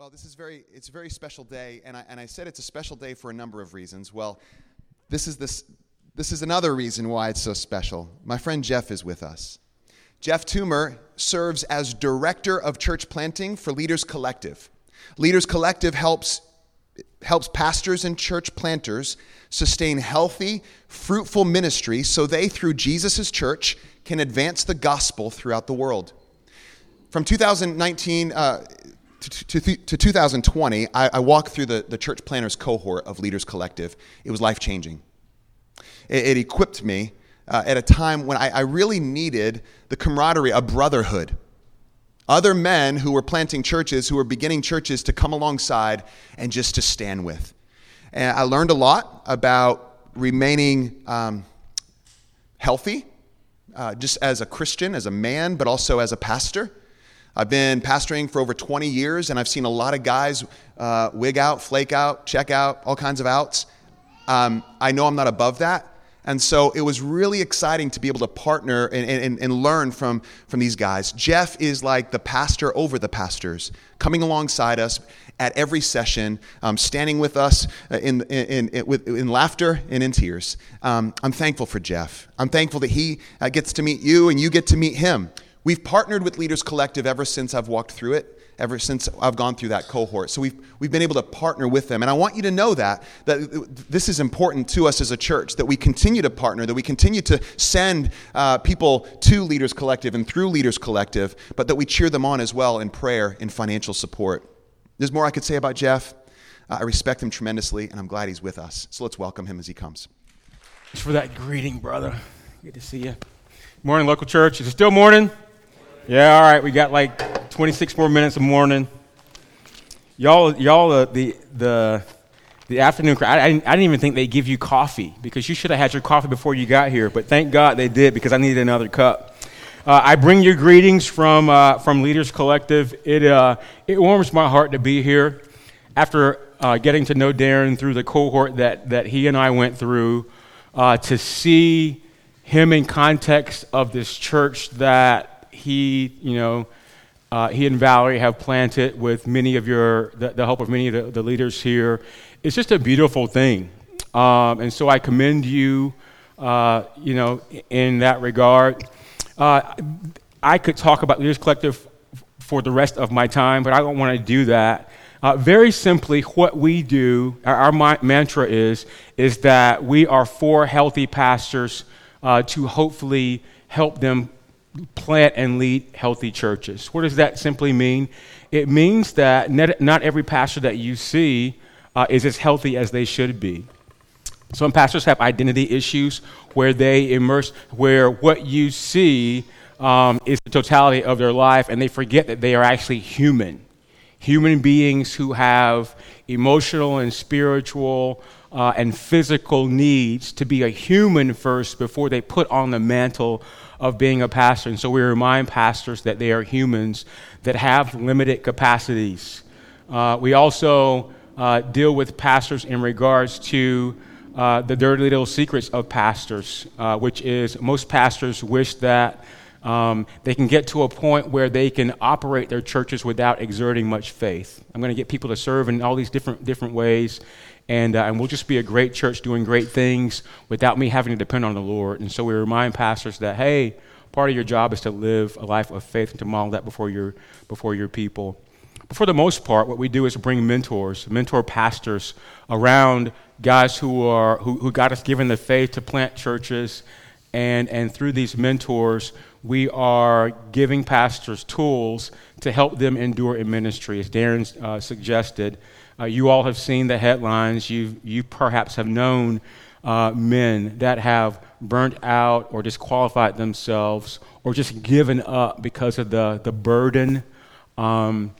Well, this is very it's a very special day, and I, and I said it's a special day for a number of reasons. Well, this is this this is another reason why it's so special. My friend Jeff is with us. Jeff Toomer serves as director of church planting for Leaders Collective. Leaders Collective helps helps pastors and church planters sustain healthy, fruitful ministry so they through Jesus' church can advance the gospel throughout the world. From 2019 uh, to, to, to 2020, I, I, walked through the, the church planters cohort of Leaders Collective. It was life changing. It, it, equipped me uh, at a time when I, I really needed the camaraderie, a brotherhood. Other men who were planting churches, who were beginning churches, to come alongside and just to stand with. And I learned a lot about remaining um, healthy, uh, just as a Christian, as a man, but also as a pastor. I've been pastoring for over 20 years, and I've seen a lot of guys uh, wig out, flake out, check out, all kinds of outs. Um, I know I'm not above that. And so it was really exciting to be able to partner and, and, and learn from, from these guys. Jeff is like the pastor over the pastors, coming alongside us at every session, um, standing with us uh, in, in, in, in, laughter and in tears. Um, I'm thankful for Jeff. I'm thankful that he uh, gets to meet you and you get to meet him. We've partnered with Leaders Collective ever since I've walked through it, ever since I've gone through that cohort. So we've, we've been able to partner with them. And I want you to know that, that this is important to us as a church, that we continue to partner, that we continue to send uh, people to Leaders Collective and through Leaders Collective, but that we cheer them on as well in prayer and financial support. There's more I could say about Jeff. Uh, I respect him tremendously, and I'm glad he's with us. So let's welcome him as he comes. Thanks for that greeting, brother. Good to see you. Morning, local church. Is it still morning? Yeah, all right. We got like 26 more minutes of morning. Y'all, y'all, uh, the the the afternoon crowd. I, I, didn't even think they give you coffee because you should have had your coffee before you got here. But thank God they did because I needed another cup. Uh, I bring you greetings from uh, from Leaders Collective. It uh, it warms my heart to be here after uh, getting to know Darren through the cohort that that he and I went through to see him in context of this church that he, you know, uh, he and Valerie have planted with many of your, the, the help of many of the, the, leaders here. It's just a beautiful thing. Um, and so I commend you, uh, you know, in that regard. Uh, I could talk about Leaders Collective for the rest of my time, but I don't want to do that. Uh, very simply, what we do, our, our ma- mantra is, is that we are for healthy pastors uh, to hopefully help them plant and lead healthy churches. What does that simply mean? It means that not every pastor that you see uh, is as healthy as they should be. Some pastors have identity issues where they immerse, where what you see um, is the totality of their life, and they forget that they are actually human. Human beings who have emotional and spiritual uh, and physical needs to be a human first before they put on the mantle of being a pastor. And so we remind pastors that they are humans that have limited capacities. Uh, we also uh, deal with pastors in regards to uh, the dirty little secrets of pastors, uh, which is most pastors wish that um, they can get to a point where they can operate their churches without exerting much faith. I'm going to get people to serve in all these different different ways, and, uh, and we'll just be a great church doing great things without me having to depend on the Lord. And so we remind pastors that, hey, part of your job is to live a life of faith and to model that before your, before your people. But for the most part, what we do is bring mentors, mentor pastors around guys who, are, who, who got us given the faith to plant churches. And, and through these mentors, we are giving pastors tools to help them endure in ministry. As Darren uh, suggested, uh, you all have seen the headlines. You, you perhaps have known uh, men that have burnt out or disqualified themselves or just given up because of the, the burden um,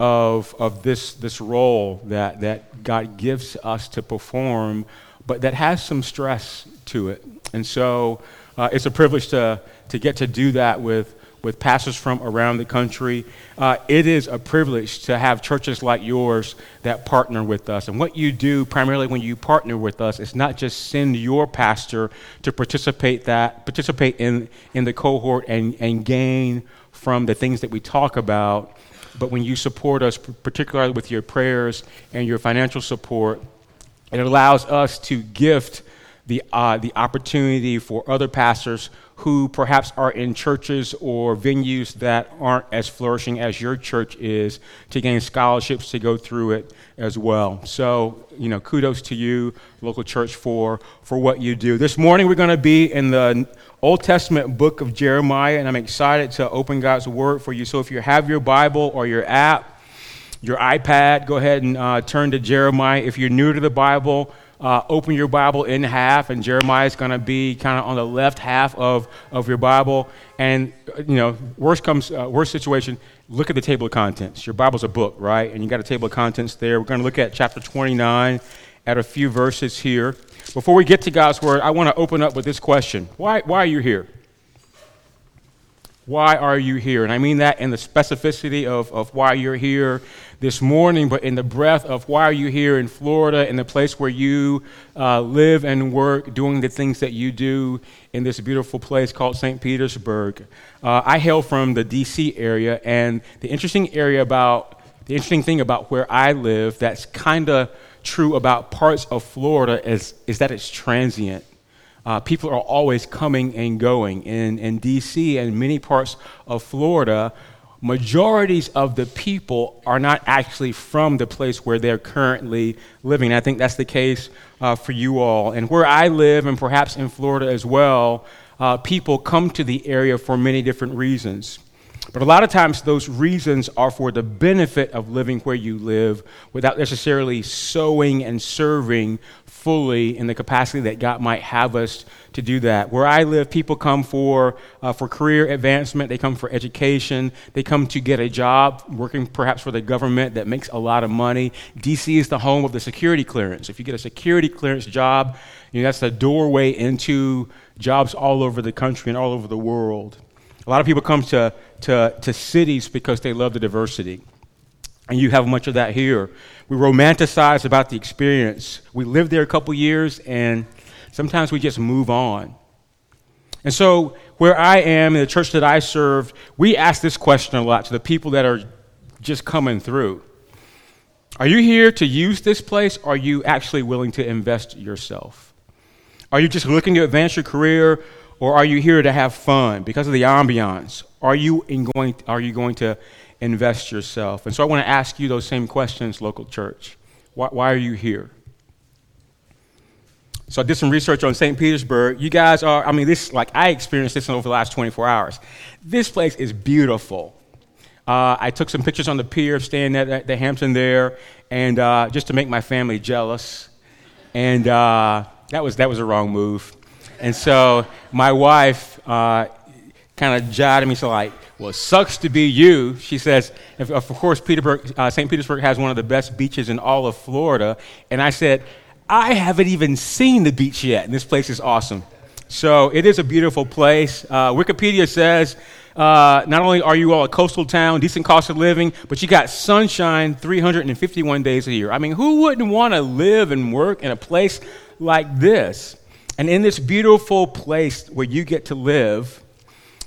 of, of this, this role that, that God gives us to perform, but that has some stress to it. And so uh, it's a privilege to, to get to do that with with pastors from around the country. Uh, it is a privilege to have churches like yours that partner with us. And what you do primarily when you partner with us is not just send your pastor to participate that participate in, in the cohort and, and gain from the things that we talk about. but when you support us, particularly with your prayers and your financial support, it allows us to gift the, uh, the opportunity for other pastors who perhaps are in churches or venues that aren't as flourishing as your church is to gain scholarships to go through it as well. So, you know, kudos to you, local church, for, for what you do. This morning we're going to be in the Old Testament book of Jeremiah, and I'm excited to open God's Word for you. So if you have your Bible or your app, your iPad, go ahead and uh, turn to Jeremiah. If you're new to the Bible, uh, open your Bible in half, and Jeremiah is going to be kind of on the left half of, of your Bible. And, uh, you know, worst comes, uh, worst situation, look at the table of contents. Your Bible's a book, right? And you got a table of contents there. We're going to look at chapter 29 at a few verses here. Before we get to God's Word, I want to open up with this question Why, why are you here? Why are you here? And I mean that in the specificity of, of why you're here this morning, but in the breadth of why are you here in Florida, in the place where you uh, live and work, doing the things that you do in this beautiful place called St. Petersburg. Uh, I hail from the D.C. area, and the interesting area about the interesting thing about where I live that's kind of true about parts of Florida is, is that it's transient. Uh, people are always coming and going. In, in D.C. and many parts of Florida, majorities of the people are not actually from the place where they're currently living. I think that's the case uh, for you all. And where I live, and perhaps in Florida as well, uh, people come to the area for many different reasons. But a lot of times, those reasons are for the benefit of living where you live without necessarily sowing and serving fully in the capacity that God might have us to do that. Where I live, people come for, uh, for career advancement, they come for education, they come to get a job, working perhaps for the government that makes a lot of money. DC is the home of the security clearance. If you get a security clearance job, you know, that's the doorway into jobs all over the country and all over the world. A lot of people come to, to, to cities because they love the diversity. And you have much of that here. We romanticize about the experience. We live there a couple years, and sometimes we just move on. And so, where I am in the church that I serve, we ask this question a lot to the people that are just coming through. Are you here to use this place, are you actually willing to invest yourself? Are you just looking to advance your career, or are you here to have fun because of the ambiance? Are you, going, are you going to invest yourself? And so I want to ask you those same questions, local church. Why, why are you here? So I did some research on St. Petersburg. You guys are, I mean, this, like, I experienced this over the last 24 hours. This place is beautiful. Uh, I took some pictures on the pier, staying at, at the Hampton there, and uh, just to make my family jealous. And uh, that, was, that was a wrong move. And so my wife uh, kind of jotted me, so like, well, it sucks to be you. She says, of course, Petersburg, uh, St. Petersburg has one of the best beaches in all of Florida. And I said, I haven't even seen the beach yet, and this place is awesome. So it is a beautiful place. Uh, Wikipedia says uh, not only are you all a coastal town, decent cost of living, but you got sunshine 351 days a year. I mean, who wouldn't want to live and work in a place like this? And in this beautiful place where you get to live,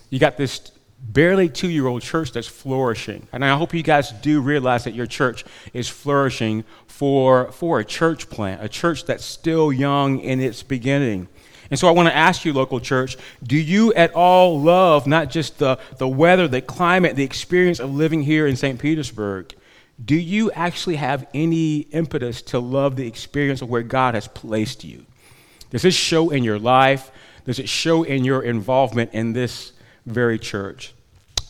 you got this barely two year old church that's flourishing. And I hope you guys do realize that your church is flourishing for, for a church plant, a church that's still young in its beginning. And so I want to ask you, local church, do you at all love not just the, the weather, the climate, the experience of living here in St. Petersburg? Do you actually have any impetus to love the experience of where God has placed you? Does this show in your life? Does it show in your involvement in this very church.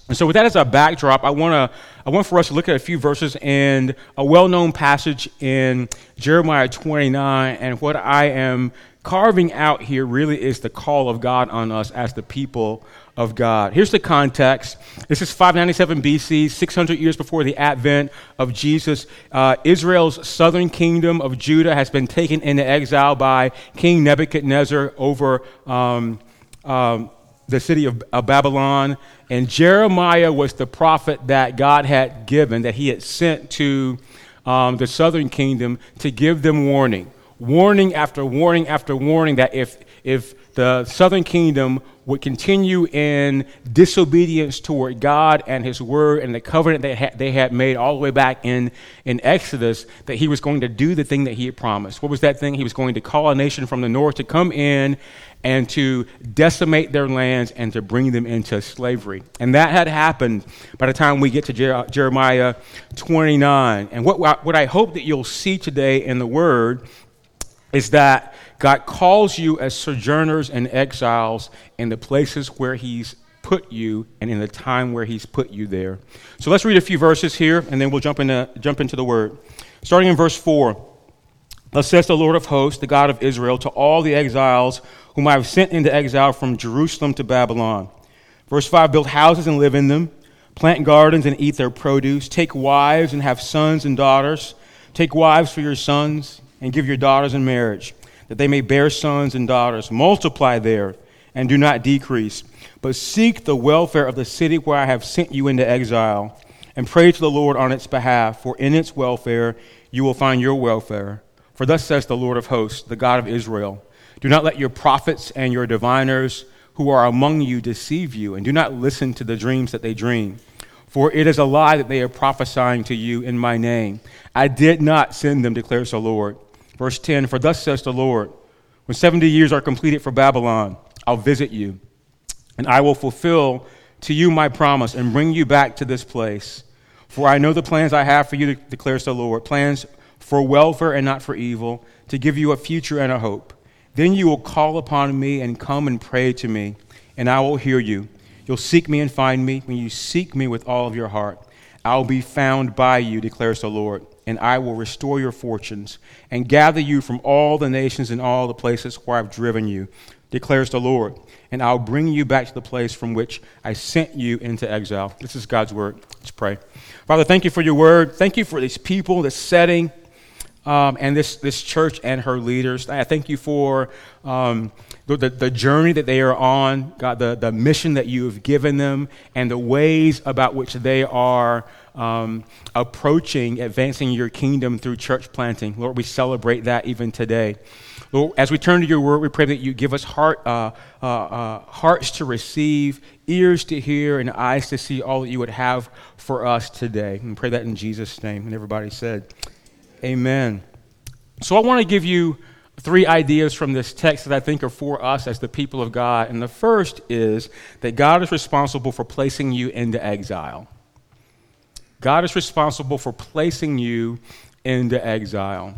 And so, with that as a backdrop, I want to I want for us to look at a few verses and a well-known passage in Jeremiah 29. And what I am carving out here really is the call of God on us as the people of God. Here's the context. This is 597 BC, 600 years before the advent of Jesus. Uh, Israel's southern kingdom of Judah has been taken into exile by King Nebuchadnezzar over. Um, um, the city of, of, Babylon. And Jeremiah was the prophet that God had given, that he had sent to um, the southern kingdom to give them warning. warning after warning after warning that if, if the southern kingdom would continue in disobedience toward God and His word and the covenant that ha- they had made all the way back in, in Exodus, that He was going to do the thing that He had promised. What was that thing? He was going to call a nation from the north to come in and to decimate their lands and to bring them into slavery. And that had happened by the time we get to Jer- Jeremiah 29. And what, what I hope that you'll see today in the Word is that God calls you as sojourners and exiles in the places where He's put you and in the time where He's put you there. So let's read a few verses here, and then we'll jump into, jump into the Word. Starting in verse 4. Thus says the Lord of hosts, the God of Israel, to all the exiles whom I have sent into exile from Jerusalem to Babylon. Verse 5 Build houses and live in them, plant gardens and eat their produce, take wives and have sons and daughters, take wives for your sons, and give your daughters in marriage that they may bear sons and daughters. Multiply there and do not decrease, but seek the welfare of the city where I have sent you into exile, and pray to the Lord on its behalf, for in its welfare you will find your welfare. For thus says the Lord of hosts, the God of Israel Do not let your prophets and your diviners who are among you deceive you, and do not listen to the dreams that they dream. For it is a lie that they are prophesying to you in my name. I did not send them, declares the Lord. Verse 10 For thus says the Lord, when 70 years are completed for Babylon, I'll visit you, and I will fulfill to you my promise and bring you back to this place. For I know the plans I have for you, declares the Lord plans for welfare and not for evil, to give you a future and a hope. Then you will call upon me and come and pray to me, and I will hear you. You'll seek me and find me when you seek me with all of your heart. I'll be found by you, declares the Lord and I will restore your fortunes and gather you from all the nations and all the places where I've driven you, declares the Lord. And I'll bring you back to the place from which I sent you into exile. This is God's word. Let's pray. Father, thank you for your word. Thank you for these people, this setting, um, and this, this church and her leaders. I thank you for um, the, the, journey that they are on, God, the, the mission that you have given them, and the ways about which they are um, approaching advancing your kingdom through church planting. Lord, we celebrate that even today. Lord, as we turn to your word, we pray that you give us heart, uh, uh, uh, hearts to receive, ears to hear, and eyes to see all that you would have for us today. And pray that in Jesus' name. And everybody said, Amen. So I want to give you three ideas from this text that I think are for us as the people of God. And the first is that God is responsible for placing you into exile. God is responsible for placing you into exile.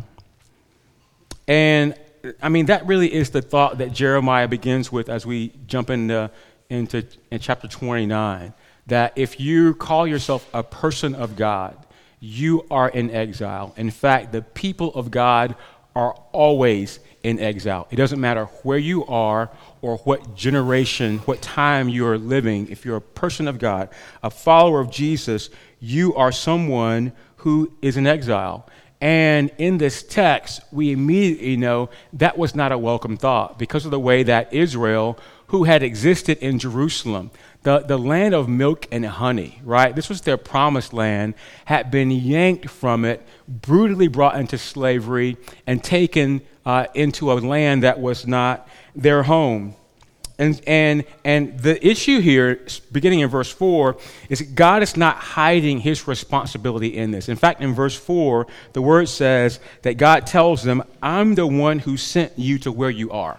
And I mean, that really is the thought that Jeremiah begins with as we jump into, into in chapter 29. That if you call yourself a person of God, you are in exile. In fact, the people of God are always in exile. It doesn't matter where you are or what generation, what time you are living. If you're a person of God, a follower of Jesus, you are someone who is in exile. And in this text, we immediately know that was not a welcome thought because of the way that Israel, who had existed in Jerusalem, the, the land of milk and honey, right? This was their promised land, had been yanked from it, brutally brought into slavery, and taken uh, into a land that was not their home. And, and, and the issue here, beginning in verse 4, is God is not hiding his responsibility in this. In fact, in verse 4, the word says that God tells them, I'm the one who sent you to where you are.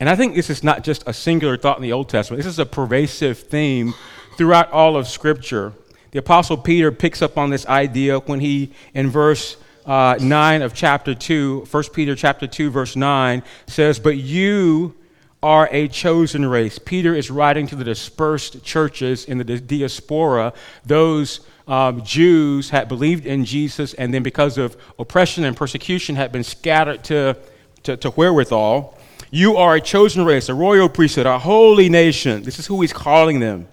And I think this is not just a singular thought in the Old Testament, this is a pervasive theme throughout all of Scripture. The Apostle Peter picks up on this idea when he, in verse uh, 9 of chapter 2, 1 Peter chapter 2, verse 9, says, But you are a chosen race. Peter is writing to the dispersed churches in the diaspora, those um, Jews had believed in Jesus and then because of oppression and persecution had been scattered to, to, to wherewithal. You are a chosen race, a royal priesthood, a holy nation. This is who he's calling them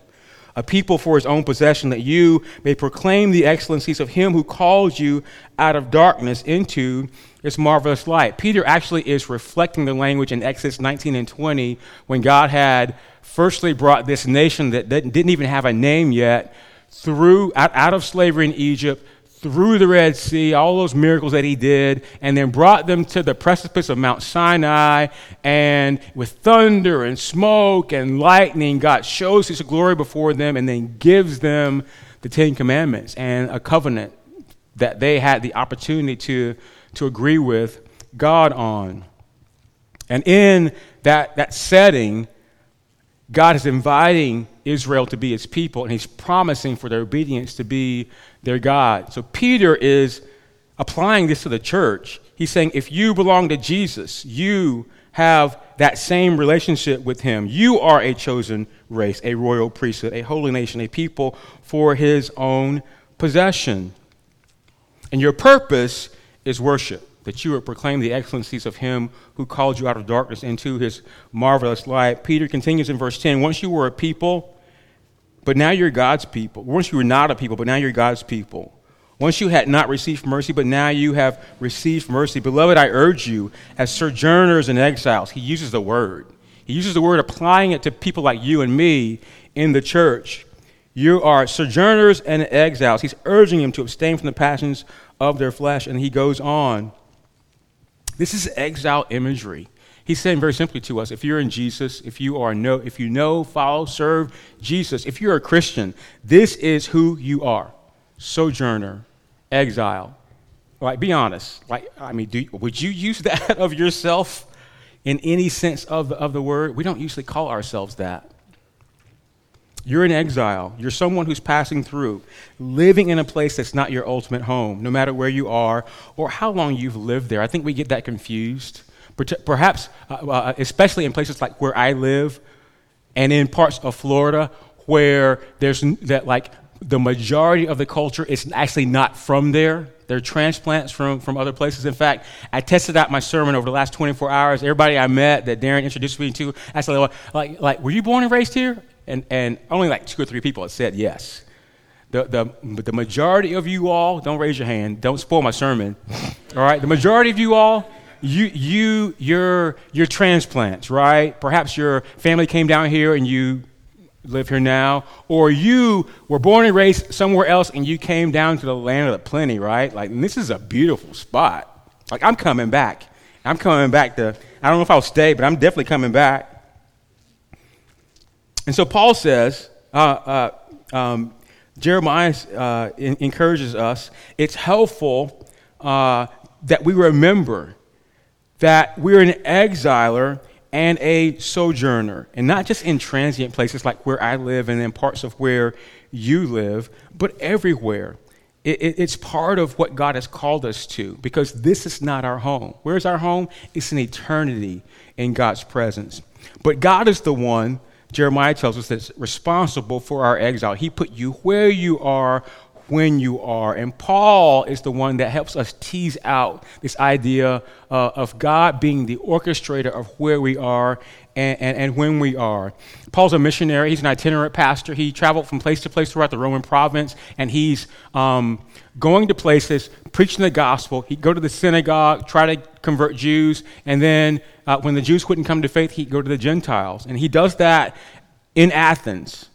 a people for his own possession, that you may proclaim the excellencies of him who called you out of darkness into his marvelous light. Peter actually is reflecting the language in Exodus 19 and 20 when God had firstly brought this nation that didn't even have a name yet through out, out of slavery in Egypt through the Red Sea, all those miracles that he did, and then brought them to the precipice of Mount Sinai. And with thunder and smoke and lightning, God shows his glory before them and then gives them the Ten Commandments and a covenant that they had the opportunity to, to agree with God on. And in that, that setting, God is inviting Israel to be his people, and he's promising for their obedience to be their God. So Peter is applying this to the church. He's saying, if you belong to Jesus, you have that same relationship with him. You are a chosen race, a royal priesthood, a holy nation, a people for his own possession. And your purpose is worship that you would proclaim the excellencies of him who called you out of darkness into his marvelous light. Peter continues in verse 10 Once you were a people, but now you're God's people. Once you were not a people, but now you're God's people. Once you had not received mercy, but now you have received mercy. Beloved, I urge you, as sojourners and exiles, he uses the word. He uses the word applying it to people like you and me in the church. You are sojourners and exiles. He's urging them to abstain from the passions of their flesh. And he goes on. This is exile imagery. He's saying very simply to us if you're in Jesus, if you are no, if you know, follow, serve Jesus, if you're a Christian, this is who you are sojourner, exile. Like, be honest. Like, I mean, do, would you use that of yourself in any sense of of the word? We don't usually call ourselves that. You're in exile. You're someone who's passing through, living in a place that's not your ultimate home, no matter where you are or how long you've lived there. I think we get that confused. Perhaps, uh, uh, especially in places like where I live and in parts of Florida where there's that, like, the majority of the culture is actually not from there. They're transplants from, from other places. In fact, I tested out my sermon over the last 24 hours. Everybody I met that Darren introduced me to, I said, like, like, were you born and raised here? And, and only like two or three people had said yes. The, the, the majority of you all, don't raise your hand, don't spoil my sermon. All right? The majority of you all, you, you, you're, you're transplants, right? Perhaps your family came down here and you live here now, or you were born and raised somewhere else and you came down to the land of the plenty, right? Like, this is a beautiful spot. Like, I'm coming back. I'm coming back to, I don't know if I'll stay, but I'm definitely coming back. And so Paul says, uh, uh, um, Jeremiah uh, in, encourages us, it's helpful uh, that we remember that we're an exiler and a sojourner, and not just in transient places like where I live and in parts of where you live, but everywhere. It, it, it's part of what God has called us to because this is not our home. Where's our home? It's an eternity in God's presence. But God is the one Jeremiah tells us that's responsible for our exile. He put you where you are when you are. And Paul is the one that helps us tease out this idea uh, of God being the orchestrator of where we are and, and, and, when we are. Paul's a missionary, he's an itinerant pastor. He traveled from place to place throughout the Roman province, and he's um, going to places, preaching the gospel. He'd go to the synagogue, try to convert Jews, and then uh, when the Jews wouldn't come to faith, he'd go to the Gentiles. And he does that in Athens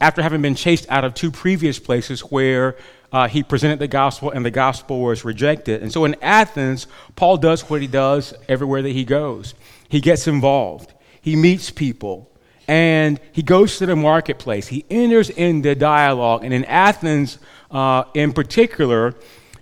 after having been chased out of two previous places where uh, he presented the gospel and the gospel was rejected. And so in Athens, Paul does what he does everywhere that he goes. He gets involved, he meets people, and he goes to the marketplace. He enters into dialogue. And in Athens, uh, in particular,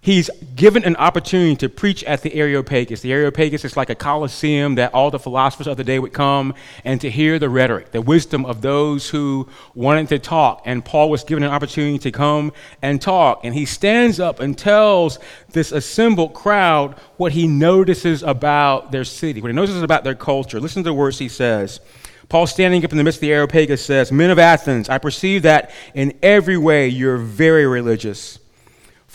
he's given an opportunity to preach at the Areopagus. The Areopagus is like a coliseum that all the philosophers of the day would come and to hear the rhetoric, the wisdom of those who wanted to talk. And Paul was given an opportunity to come and talk. And he stands up and tells this assembled crowd what he notices about their city, what he notices about their culture. Listen to the words he says. Paul, standing up in the midst of the Areopagus, says, Men of Athens, I perceive that in every way you're very religious.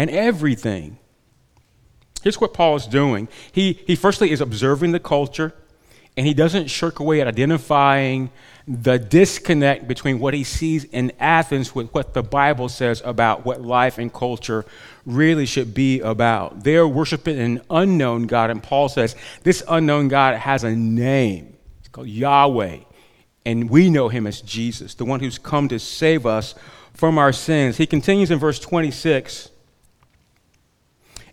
and everything. Here's what Paul is doing. He, he firstly is observing the culture, and he doesn't shirk away at identifying the disconnect between what he sees in Athens with what the Bible says about what life and culture really should be about. They're worshiping an unknown God, and Paul says this unknown God has a name. It's called Yahweh, and we know him as Jesus, the one who's come to save us from our sins. He continues in verse 26.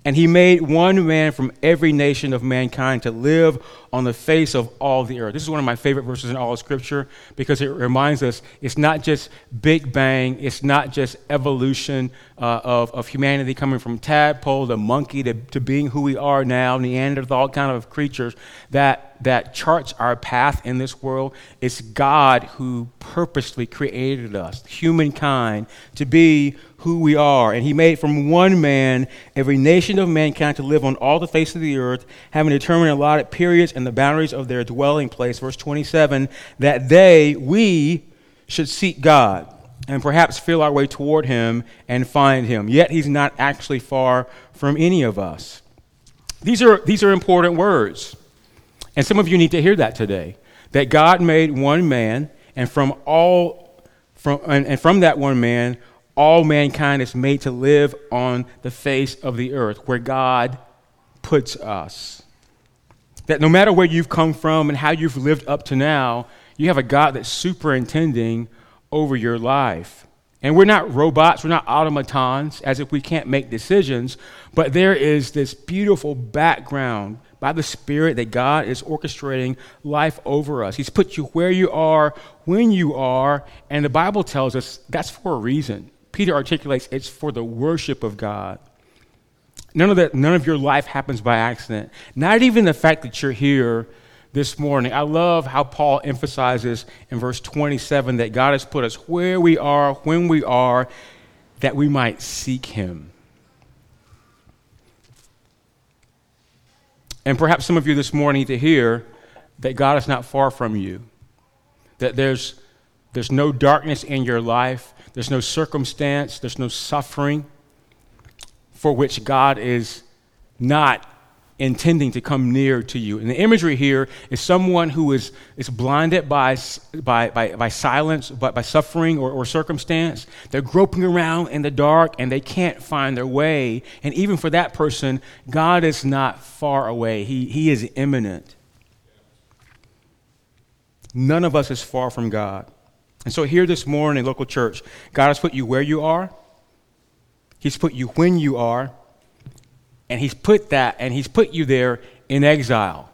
And he made one man from every nation of mankind to live on the face of all the earth. This is one of my favorite verses in all of Scripture because it reminds us it's not just Big Bang, it's not just evolution uh, of, of humanity coming from tadpole to monkey to, to being who we are now, Neanderthal kind of creatures that, that charts our path in this world. It's God who purposely created us, humankind, to be who we are. And he made from one man every nation of mankind to live on all the face of the earth, having determined allotted periods and the boundaries of their dwelling place. Verse 27 that they, we, should seek God and perhaps feel our way toward him and find him. Yet he's not actually far from any of us. These are, these are important words. And some of you need to hear that today. That God made one man, and from all from and, and from that one man, all mankind is made to live on the face of the earth, where God puts us. That no matter where you've come from and how you've lived up to now, you have a God that's superintending over your life. And we're not robots, we're not automatons, as if we can't make decisions, but there is this beautiful background by the Spirit that God is orchestrating life over us. He's put you where you are, when you are, and the Bible tells us that's for a reason. Peter articulates it's for the worship of God. None of, that, none of your life happens by accident. Not even the fact that you're here this morning. I love how Paul emphasizes in verse 27 that God has put us where we are, when we are, that we might seek Him. And perhaps some of you this morning to hear that God is not far from you, that there's, there's no darkness in your life, there's no circumstance, there's no suffering for which God is not intending to come near to you. And the imagery here is someone who is, is blinded by, by, by, by silence, by, by suffering or, or circumstance. They're groping around in the dark and they can't find their way. And even for that person, God is not far away, He, he is imminent. None of us is far from God. And so, here this morning, local church, God has put you where you are, He's put you when you are, and he's put that, and he's put you there in exile.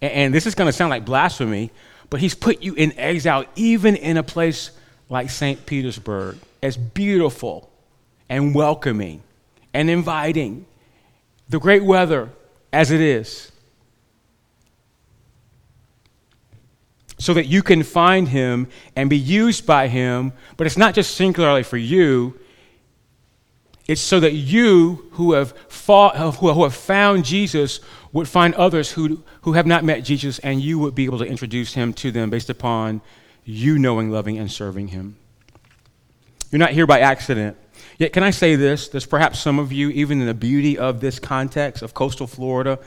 And, and this is going to sound like blasphemy, but he's put you in exile even in a place like St. Petersburg, as beautiful and welcoming and inviting, the great weather as it is. So that you can find him and be used by him, but it's not just singularly for you, it's so that you who have, fought, who have found Jesus would find others who, who have not met Jesus, and you would be able to introduce him to them based upon you knowing, loving, and serving him. You're not here by accident. Yet, can I say this? There's perhaps some of you, even in the beauty of this context of coastal Florida,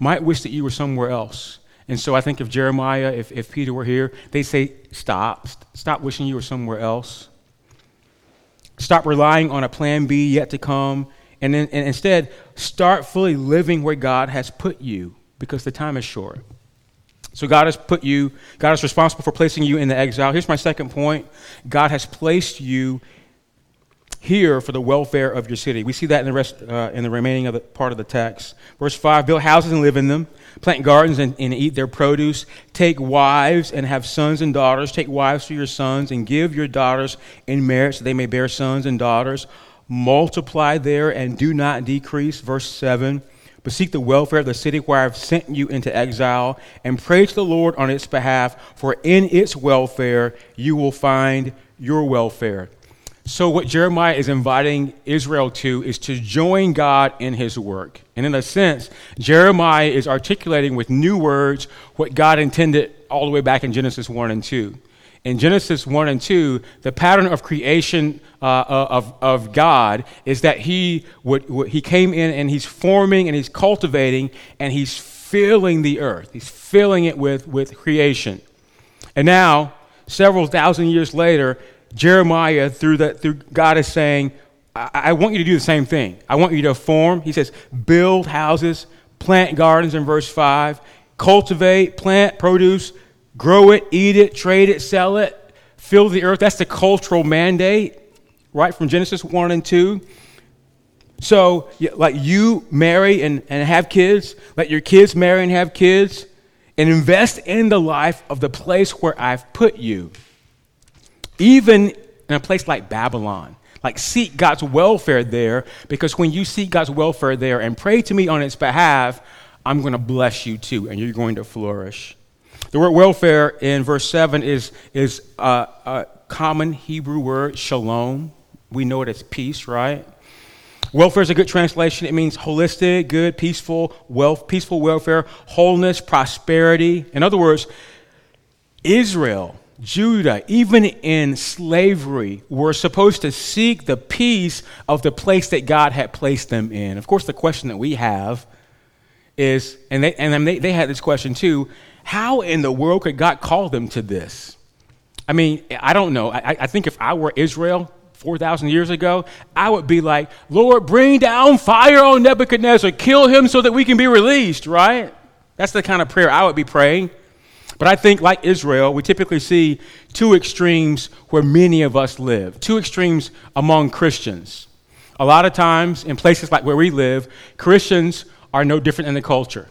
might wish that you were somewhere else. And so I think if Jeremiah, if, if Peter were here, they'd say, Stop. Stop wishing you were somewhere else. Stop relying on a plan B yet to come. And, then, and instead, start fully living where God has put you because the time is short. So God has put you, God is responsible for placing you in the exile. Here's my second point God has placed you here for the welfare of your city. We see that in the rest, uh, in the remaining of the part of the text. Verse 5 build houses and live in them, plant gardens and, and eat their produce, take wives and have sons and daughters, take wives for your sons, and give your daughters in marriage so they may bear sons and daughters. Multiply there and do not decrease. Verse 7 but seek the welfare of the city where I have sent you into exile, and pray to the Lord on its behalf, for in its welfare you will find your welfare. So, what Jeremiah is inviting Israel to is to join God in his work. And in a sense, Jeremiah is articulating with new words what God intended all the way back in Genesis 1 and 2. in Genesis 1 and 2, the pattern of creation uh, uh, of, of God is that he, would, would, he came in and he's forming and he's cultivating and he's filling the earth. He's filling it with, with creation. And now, several thousand years later, Jeremiah, through, that, through God, is saying, I, I want you to do the same thing. I want you to form. He says, build houses, plant gardens in verse 5, cultivate, plant, produce, grow it, eat it, trade it, sell it, fill the earth. That's the cultural mandate, right, from Genesis 1 and 2. So, like you marry and, and have kids, let your kids marry and have kids, and invest in the life of the place where I've put you. Even in a place like Babylon, like seek God's welfare there, because when you seek God's welfare there and pray to me on its behalf, I'm going to bless you too, and you're going to flourish. The word welfare in verse 7 is, is a, a common Hebrew word, shalom. We know it as peace, right? Welfare is a good translation. It means holistic, good, peaceful, wealth, peaceful welfare, wholeness, prosperity. In other words, Israel, Judah, even in slavery, were supposed to seek the peace of the place that God had placed them in. Of course, the question that we have is, and they, and they, they had this question too how in the world could God call them to this? I mean, I don't know. I, I think if I were Israel 4,000 years ago, I would be like, Lord, bring down fire on Nebuchadnezzar, kill him so that we can be released, right? That's the kind of prayer I would be praying. But I think, like Israel, we typically see two extremes where many of us live, two extremes among Christians. A lot of times, in places like where we live, Christians are no different in the culture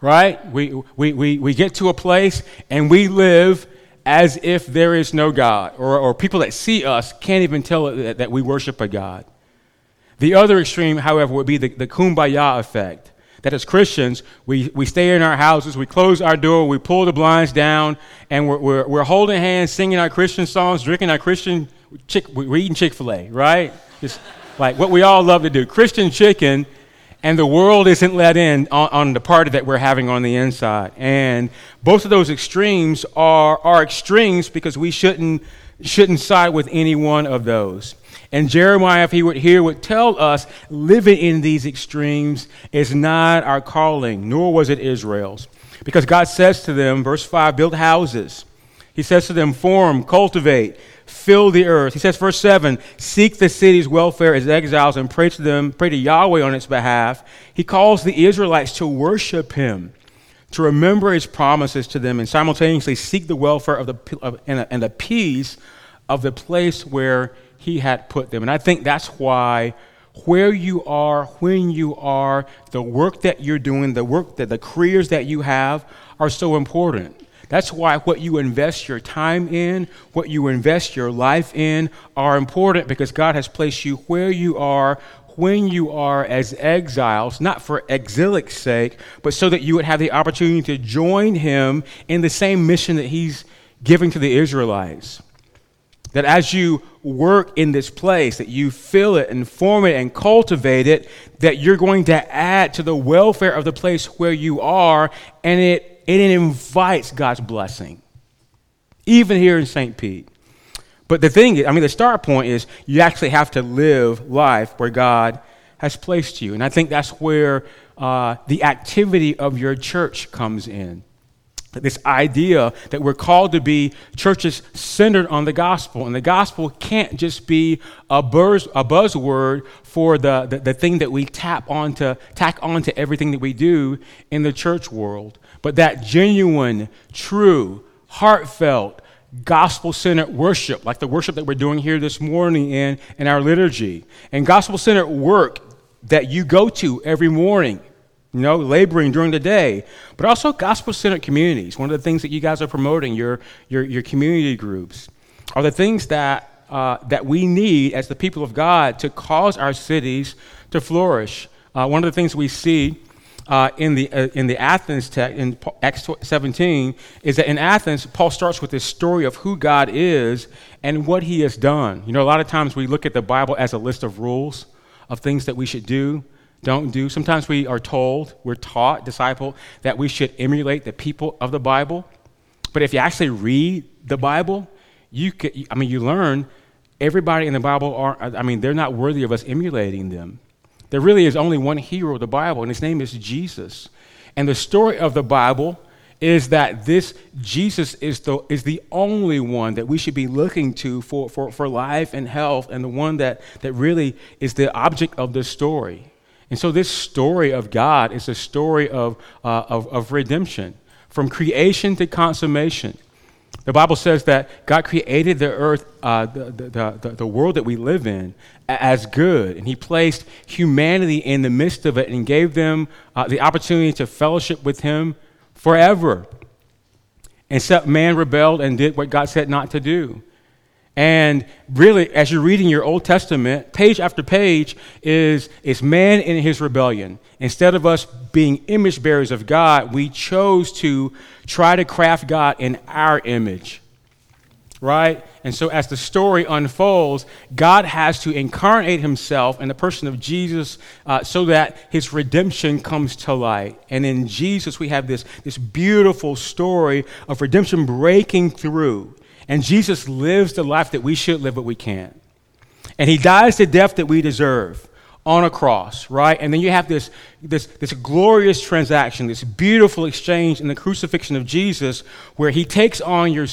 right? We, we, we, we get to a place and we live as if there is no God, or, or people that see us can't even tell that, that we worship a God. The other extreme, however, would be the, the kumbaya effect. That as Christians, we, we stay in our houses, we close our door, we pull the blinds down, and we're, we're, we're holding hands, singing our Christian songs, drinking our Christian, chick, we're eating Chick fil A, right? Just like what we all love to do. Christian chicken and the world isn't let in on, on, the party that we're having on the inside. And both of those extremes are, are extremes because we shouldn't, shouldn't side with any one of those. And Jeremiah, if he would hear, would tell us living in these extremes is not our calling, nor was it Israel's. Because God says to them, verse 5, build houses. He says to them, form, cultivate, fill the earth. He says, verse 7 seek the city's welfare as exiles and pray to them, pray to Yahweh on its behalf. He calls the Israelites to worship him, to remember his promises to them, and simultaneously seek the welfare of the, of, and, and the peace of the place where he had put them. And I think that's why where you are, when you are, the work that you're doing, the work that the careers that you have are so important. That's why what you invest your time in, what you invest your life in, are important because God has placed you where you are when you are as exiles, not for exilic sake, but so that you would have the opportunity to join Him in the same mission that He's giving to the Israelites. That as you work in this place, that you fill it and form it and cultivate it, that you're going to add to the welfare of the place where you are, and it and it invites God's blessing, even here in St. Pete. But the thing is, I mean, the start point is you actually have to live life where God has placed you. And I think that's where uh, the activity of your church comes in. This idea that we're called to be churches centered on the gospel. And the gospel can't just be a, buzz, a buzzword for the, the, the thing that we tap onto, tack onto everything that we do in the church world but that genuine, true, heartfelt, gospel centered worship, like the worship that we're doing here this morning in, in our liturgy, and gospel centered work that you go to every morning, you know, laboring during the day, but also gospel centered communities. One of the things that you guys are promoting, your, your, your community groups, are the things that, uh, that we need as the people of God to cause our cities to flourish. Uh, one of the things we see uh, in, the, uh, in the Athens text, in Acts 17, is that in Athens, Paul starts with this story of who God is and what he has done. You know, a lot of times we look at the Bible as a list of rules of things that we should do, don't do. Sometimes we are told, we're taught, disciple, that we should emulate the people of the Bible. But if you actually read the Bible, you can, I mean, you learn everybody in the Bible are, I mean, they're not worthy of us emulating them. There really is only one hero of the Bible, and his name is Jesus. And the story of the Bible is that this Jesus is the, is the only one that we should be looking to for, for, for life and health, and the one that, that really is the object of the story. And so, this story of God is a story of, uh, of, of redemption from creation to consummation. The Bible says that God created the earth, uh, the, the, the, the, world that we live in, as good. And He placed humanity in the midst of it and gave them uh, the opportunity to fellowship with Him forever. Except man rebelled and did what God said not to do. And really, as you're reading your Old Testament, page after page is, is man in his rebellion. Instead of us being image bearers of God, we chose to try to craft God in our image. Right? And so, as the story unfolds, God has to incarnate himself in the person of Jesus uh, so that his redemption comes to light. And in Jesus, we have this, this beautiful story of redemption breaking through. And Jesus lives the life that we should live, but we can't. And he dies the death that we deserve on a cross, right? And then you have this, this, this glorious transaction, this beautiful exchange in the crucifixion of Jesus where he takes on your,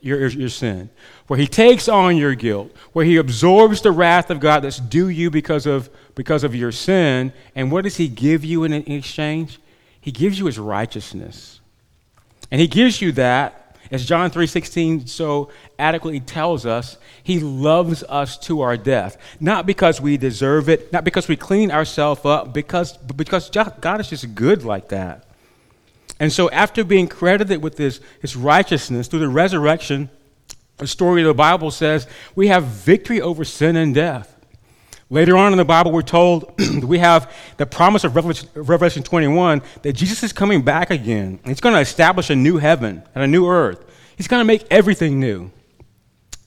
your, your sin, where he takes on your guilt, where he absorbs the wrath of God that's due you because of, because of your sin. And what does he give you in, in exchange? He gives you his righteousness. And he gives you that as John 3:16 so adequately tells us, he loves us to our death, not because we deserve it, not because we clean ourselves up, because because God is just good like that. And so after being credited with this his righteousness through the resurrection, the story of the Bible says we have victory over sin and death. Later on in the Bible, we're told we have the promise of Revelation, Revelation 21 that Jesus is coming back again. He's going to establish a new heaven and a new earth. He's going to make everything new,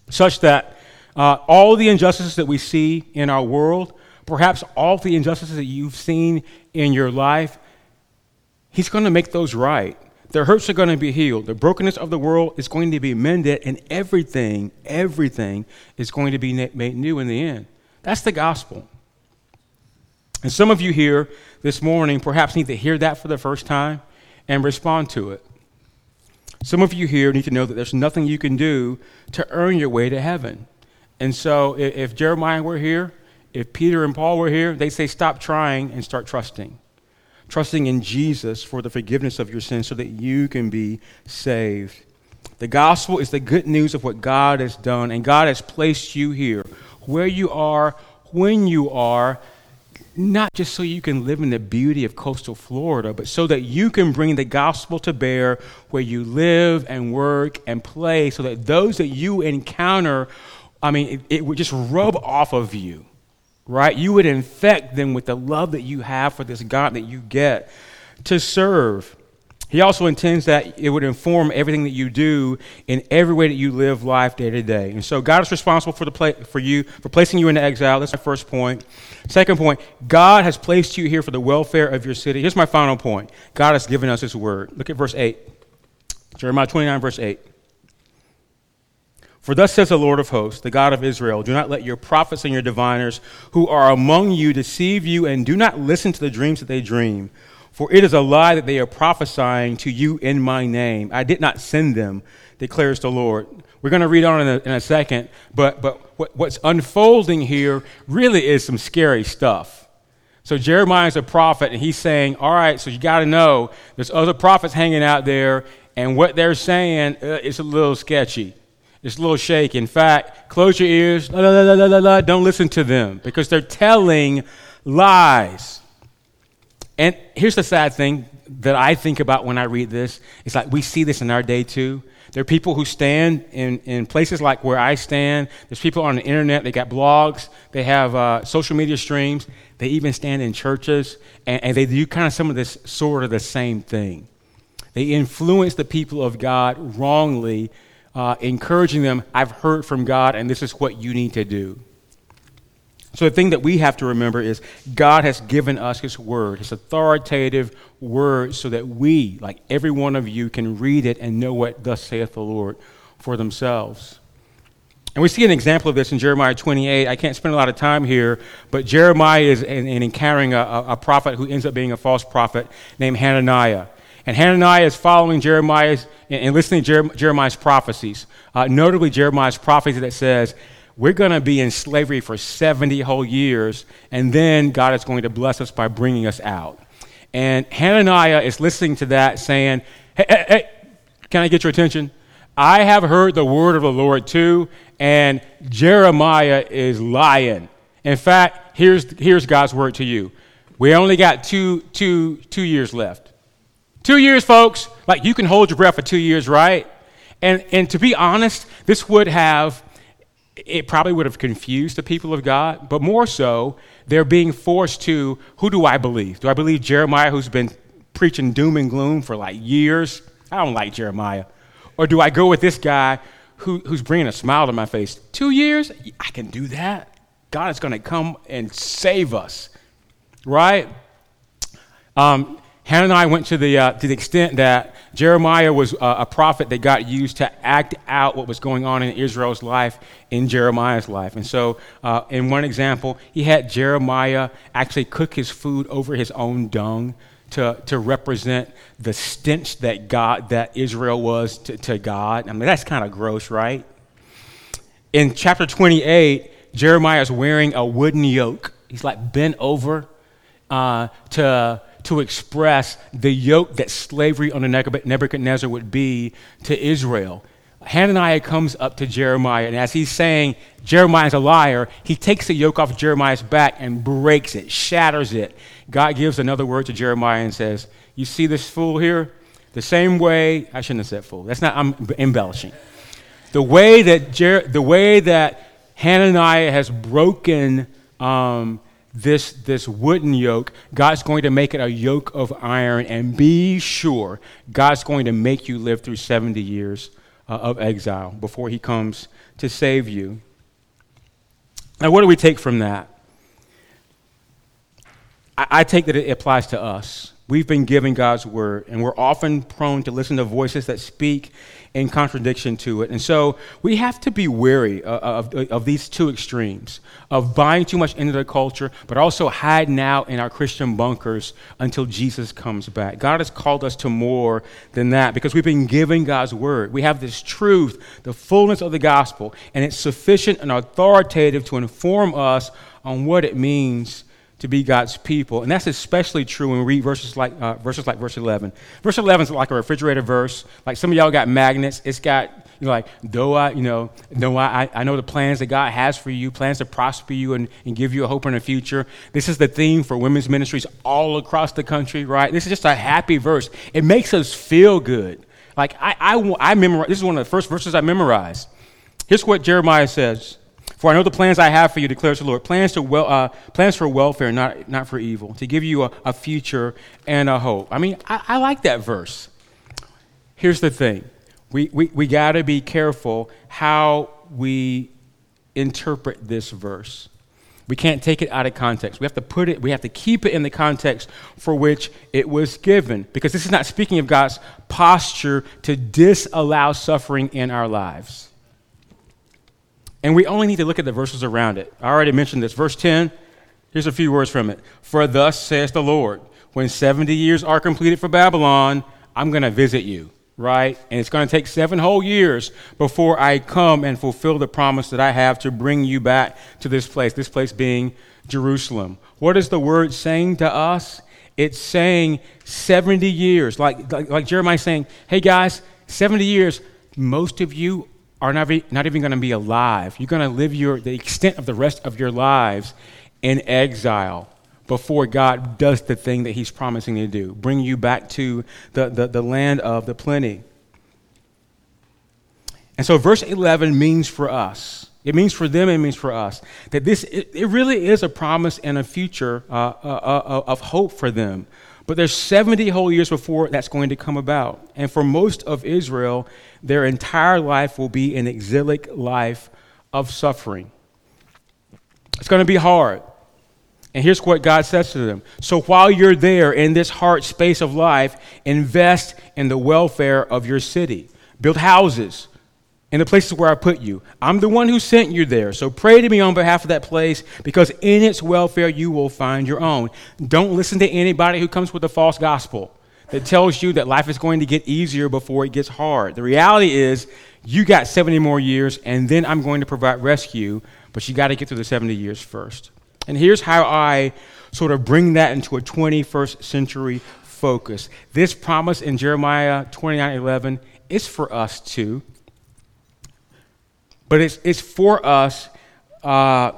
such that uh, all the injustices that we see in our world, perhaps all the injustices that you've seen in your life, He's going to make those right. The hurts are going to be healed. The brokenness of the world is going to be mended, and everything, everything is going to be made new in the end. That's the gospel. And some of you here this morning perhaps need to hear that for the first time and respond to it. Some of you here need to know that there's nothing you can do to earn your way to heaven. And so if, Jeremiah were here, if Peter and Paul were here, they'd say stop trying and start trusting. Trusting in Jesus for the forgiveness of your sins so that you can be saved. The gospel is the good news of what God has done, and God has placed you here where you are, when you are, not just so you can live in the beauty of coastal Florida, but so that you can bring the gospel to bear where you live and work and play, so that those that you encounter, I mean, it, it would just rub off of you, right? You would infect them with the love that you have for this God that you get to serve. He also intends that it would inform everything that you do in every way that you live life day to day. And so God is responsible for, the pla- for you, for placing you into exile. That's my first point. Second point, God has placed you here for the welfare of your city. Here's my final point God has given us His word. Look at verse 8. Jeremiah 29, verse 8. For thus says the Lord of hosts, the God of Israel Do not let your prophets and your diviners who are among you deceive you, and do not listen to the dreams that they dream. For it is a lie that they are prophesying to you in my name. I did not send them, declares the Lord. We're going to read on in a, in a second, but, but what, what's unfolding here really is some scary stuff. So Jeremiah is a prophet, and he's saying, All right, so you got to know there's other prophets hanging out there, and what they're saying uh, is a little sketchy. It's a little shaky. In fact, close your ears, la, la, la, don't listen to them because they're telling lies. And here's the sad thing that I think about when I read this. It's like we see this in our day too. There are people who stand in, in places like where I stand. There's people on the internet. They got blogs. They have uh, social media streams. They even stand in churches. And, and they do kind of some of this sort of the same thing. They influence the people of God wrongly, uh, encouraging them, I've heard from God, and this is what you need to do. So, the thing that we have to remember is God has given us His Word, His authoritative Word, so that we, like every one of you, can read it and know what thus saith the Lord. for themselves. And we see an example of this in Jeremiah 28. I can't spend a lot of time here, but Jeremiah is in, in encountering a, a, prophet who ends up being a false prophet named Hananiah. And Hananiah is following Jeremiah's and listening to Jeremiah's prophecies, uh, notably Jeremiah's prophecy that says, We're going to be in slavery for 70 whole years, and then God is going to bless us by bringing us out. And Hananiah is listening to that, saying, Hey, hey, hey can I get your attention? I have heard the word of the Lord too, and Jeremiah is lying. In fact, here's, here's God's word to you. We only got two, two, two years left. Two years, folks. Like you can hold your breath for two years, right? And, and to be honest, this would have, it probably would have confused the people of God, but more so, they're being forced to who do I believe? Do I believe Jeremiah, who's been preaching doom and gloom for like years? I don't like Jeremiah. Or do I go with this guy who, who's bringing a smile to my face? Two years? I can do that. God is going to come and save us, right? Um, Hananiah went to the, uh, to the extent that Jeremiah was uh, a prophet that got used to act out what was going on in Israel's life in Jeremiah's life. And so, uh, in one example, he had Jeremiah actually cook his food over his own dung to, to represent the stench that God, that Israel was to, to God. I mean, that's kind of gross, right? In chapter 28, Jeremiah is wearing a wooden yoke. He's like bent over uh, to to express the yoke that slavery under Nebuchadnezzar would be to Israel. Hananiah comes up to Jeremiah, and as he's saying, Jeremiah's a liar, he takes the yoke off Jeremiah's back and breaks it, shatters it. God gives another word to Jeremiah and says, You see this fool here? The same way, I shouldn't have said fool. That's not, I'm embellishing. The way that, Jer- the way that Hananiah has broken um, this, this wooden yoke, God's going to make it a yoke of iron. And be sure, God's going to make you live through 70 years uh, of exile before he comes to save you. Now, what do we take from that? I, I take that it applies to us. We've been given God's word, and we're often prone to listen to voices that speak in contradiction to it. And so we have to be wary of, of, of, these two extremes of buying too much into the culture, but also hiding out in our Christian bunkers until Jesus comes back. God has called us to more than that because we've been given God's word. We have this truth, the fullness of the gospel, and it's sufficient and authoritative to inform us on what it means to be God's people. And that's especially true when we read verses like, uh, verses like verse 11. Verse 11 is like a refrigerator verse. Like some of y'all got magnets. It's got, you know, like, though I, you know, though I, I know the plans that God has for you, plans to prosper you and, and give you a hope in the future. This is the theme for women's ministries all across the country, right? This is just a happy verse. It makes us feel good. Like, I, I, I memorize, this is one of the first verses I memorized. Here's what Jeremiah says for I know the plans I have for you, declares the Lord plans, to uh, plans for welfare, not, not for evil, to give you a, a future and a hope. I mean, I, I like that verse. Here's the thing we, we, we got to be careful how we interpret this verse. We can't take it out of context. We have to put it, we have to keep it in the context for which it was given. Because this is not speaking of God's posture to disallow suffering in our lives. And we only need to look at the verses around it. I already mentioned this. Verse 10, here's a few words from it. For thus says the Lord, when 70 years are completed for Babylon, I'm going to visit you, right? And it's going to take seven whole years before I come and fulfill the promise that I have to bring you back to this place, this place being Jerusalem. What is the word saying to us? It's saying 70 years, like, like, like Jeremiah saying, hey guys, 70 years, most of you are not, not even going to be alive. You're going to live your, the extent of the rest of your lives in exile before God does the thing that He's promising to do bring you back to the, the, the land of the plenty. And so, verse 11 means for us, it means for them, it means for us, that this, it, it really is a promise and a future uh, uh, uh, of hope for them. But there's 70 whole years before that's going to come about. And for most of Israel, their entire life will be an exilic life of suffering. It's going to be hard. And here's what God says to them. So while you're there in this hard space of life, invest in the welfare of your city. Build houses, in the places where I put you. I'm the one who sent you there. So pray to me on behalf of that place because in its welfare you will find your own. Don't listen to anybody who comes with a false gospel that tells you that life is going to get easier before it gets hard. The reality is you got 70 more years and then I'm going to provide rescue, but you got to get through the 70 years first. And here's how I sort of bring that into a 21st century focus. This promise in Jeremiah 29:11 is for us too. But it's, it's for us uh,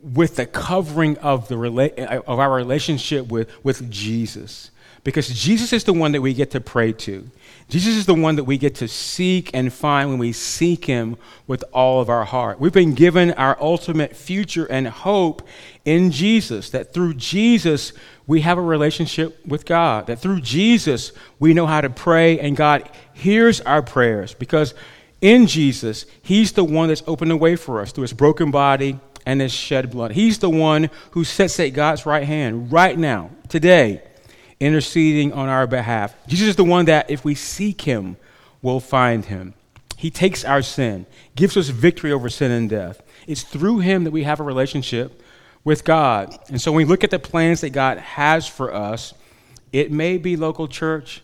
with the covering of, the rela- of our relationship with, with Jesus. Because Jesus is the one that we get to pray to. Jesus is the one that we get to seek and find when we seek him with all of our heart. We've been given our ultimate future and hope in Jesus, that through Jesus we have a relationship with God, that through Jesus we know how to pray and God hears our prayers because in Jesus, He's the one that's opened the way for us through His broken body and His shed blood. He's the one who sits at God's right hand right now, today, interceding on our behalf. Jesus is the one that, if we seek Him, we'll find Him. He takes our sin, gives us victory over sin and death. It's through Him that we have a relationship with God. And so when we look at the plans that God has for us, it may be local church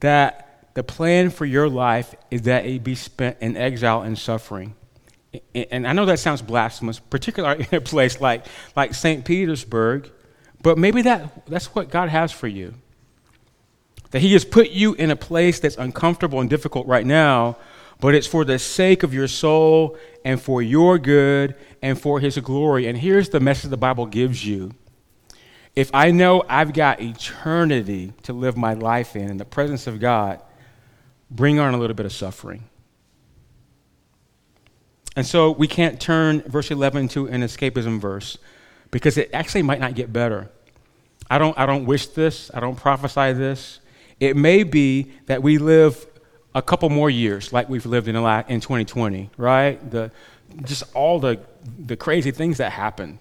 that the plan for your life is that it be spent in exile and suffering. And I know that sounds blasphemous, particularly in a place like, like St. Petersburg, but maybe that, that's what God has for you. That He has put you in a place that's uncomfortable and difficult right now, but it's for the sake of your soul and for your good and for His glory. And here's the message the Bible gives you. If I know I've got eternity to live my life in, in the presence of God, bring on a little bit of suffering. And so we can't turn verse 11 into an escapism verse because it actually might not get better. I don't, I don't wish this, I don't prophesy this. It may be that we live a couple more years like we've lived in, in 2020, right? The, just all the, the crazy things that happen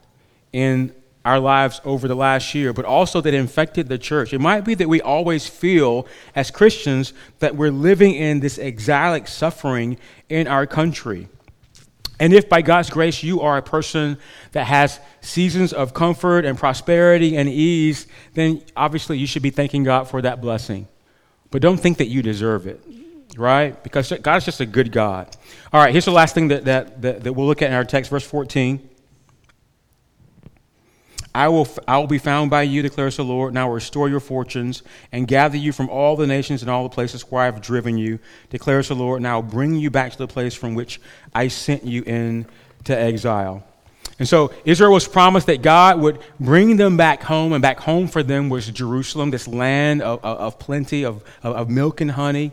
in our lives over the last year, but also that infected the church. It might be that we always feel as Christians that we're living in this exilic suffering in our country. And if by God's grace you are a person that has seasons of comfort and prosperity and ease, then obviously you should be thanking God for that blessing. But don't think that you deserve it, right? Because God is just a good God. All right, here's the last thing that, that, that, that we'll look at in our text, verse 14. I will, I will be found by you, declares the Lord, and I will restore your fortunes and gather you from all the nations and all the places where I have driven you, declares the Lord, and I will bring you back to the place from which I sent you into exile. And so Israel was promised that God would bring them back home, and back home for them was Jerusalem, this land of, of, of plenty, of, of, of milk and honey.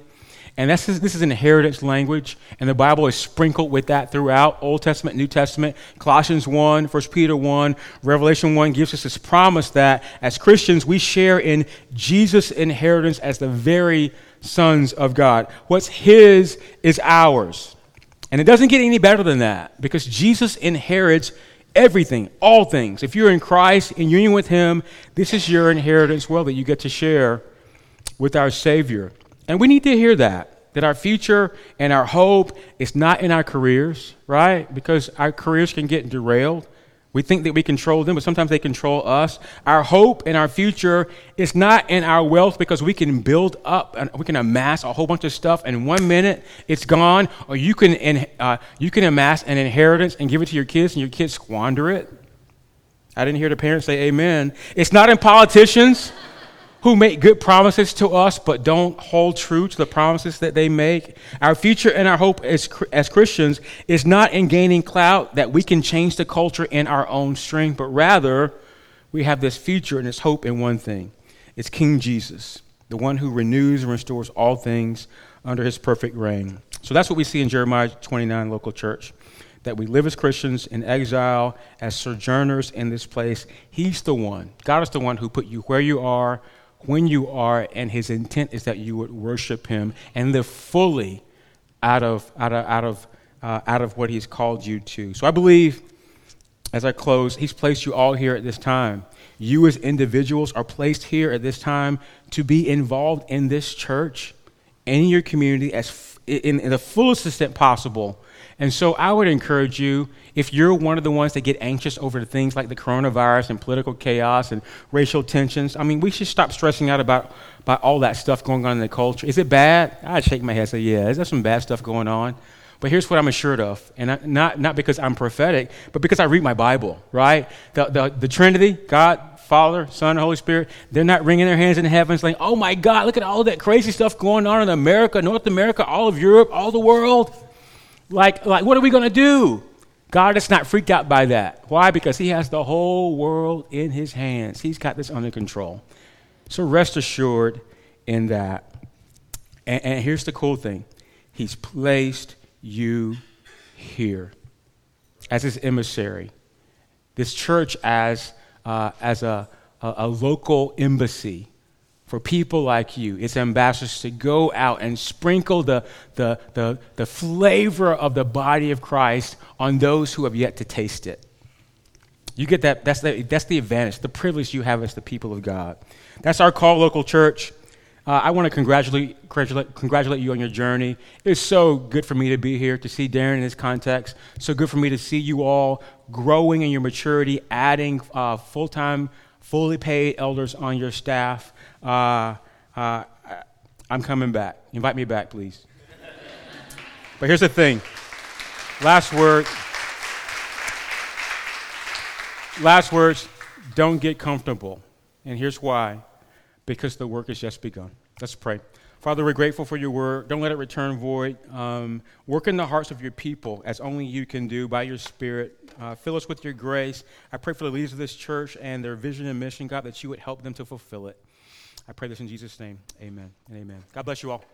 And this is, this is inheritance language, and the Bible is sprinkled with that throughout Old Testament, New Testament. Colossians 1, 1 Peter 1, Revelation 1 gives us this promise that as Christians, we share in Jesus' inheritance as the very sons of God. What's His is ours. And it doesn't get any better than that because Jesus inherits everything, all things. If you're in Christ, in union with Him, this is your inheritance well that you get to share with our Savior. And we need to hear that. That our future and our hope is not in our careers, right? Because our careers can get derailed. We think that we control them, but sometimes they control us. Our hope and our future is not in our wealth because we can build up and we can amass a whole bunch of stuff, and one minute it's gone, or you can, uh, you can amass an inheritance and give it to your kids, and your kids squander it. I didn't hear the parents say amen. It's not in politicians who make good promises to us but don't hold true to the promises that they make. Our future and our hope as, as Christians is not in gaining clout that we can change the culture in our own strength, but rather we have this future and this hope in one thing it's King Jesus, the one who renews and restores all things under his perfect reign. So that's what we see in Jeremiah 29 local church. That we live as Christians in exile, as sojourners in this place. He's the one. God is the one who put you where you are, when you are, and his intent is that you would worship him and live fully out of, out of, out of, uh, out of what he's called you to. So I believe, as I close, he's placed you all here at this time. You, as individuals, are placed here at this time to be involved in this church in your community as, in, in the fullest extent possible. And so I would encourage you, if you're one of the ones that get anxious over the things like the coronavirus and political chaos and racial tensions, I mean, we should stop stressing out about, about all that stuff going on in the culture. Is it bad? I'd shake my head and say, yeah, is there some bad stuff going on? But here's what I'm assured of, and I, not, not because I'm prophetic, but because I read my Bible, right? The, the, the Trinity, God, Father, Son, Holy Spirit, they're not wringing their hands in heaven saying, oh my God, look at all that crazy stuff going on in America, North America, all of Europe, all the world. Like, like what are we going to do? God is not freaked out by that. Why? Because He has the whole world in His hands. He's got this under control. So rest assured in that. And, and here's the cool thing He's placed you here as His emissary, this church as, uh, as a, a, a local embassy for people like you, its ambassadors, to go out and sprinkle the, the, the, the flavor of the body of Christ on those who have yet to taste it. You get that? That's the, that's the advantage, the privilege you have as the people of God. That's our call, local church. Uh, I want to congratulate, congratulate, congratulate you on your journey. It's so good for me to be here, to see Darren in this context. So good for me to see you all growing in your maturity, adding uh, full time, fully paid elders on your staff. Uh, uh, I'm coming back. Invite me back, please. but here's the thing last word. Last words don't get comfortable. And here's why because the work has just begun. Let's pray. Father, we're grateful for your word. Don't let it return void. Um, work in the hearts of your people as only you can do by your spirit. Uh, fill us with your grace. I pray for the leaders of this church and their vision and mission, God, that you would help them to fulfill it. I pray this in Jesus' name. Amen and amen. God bless you all.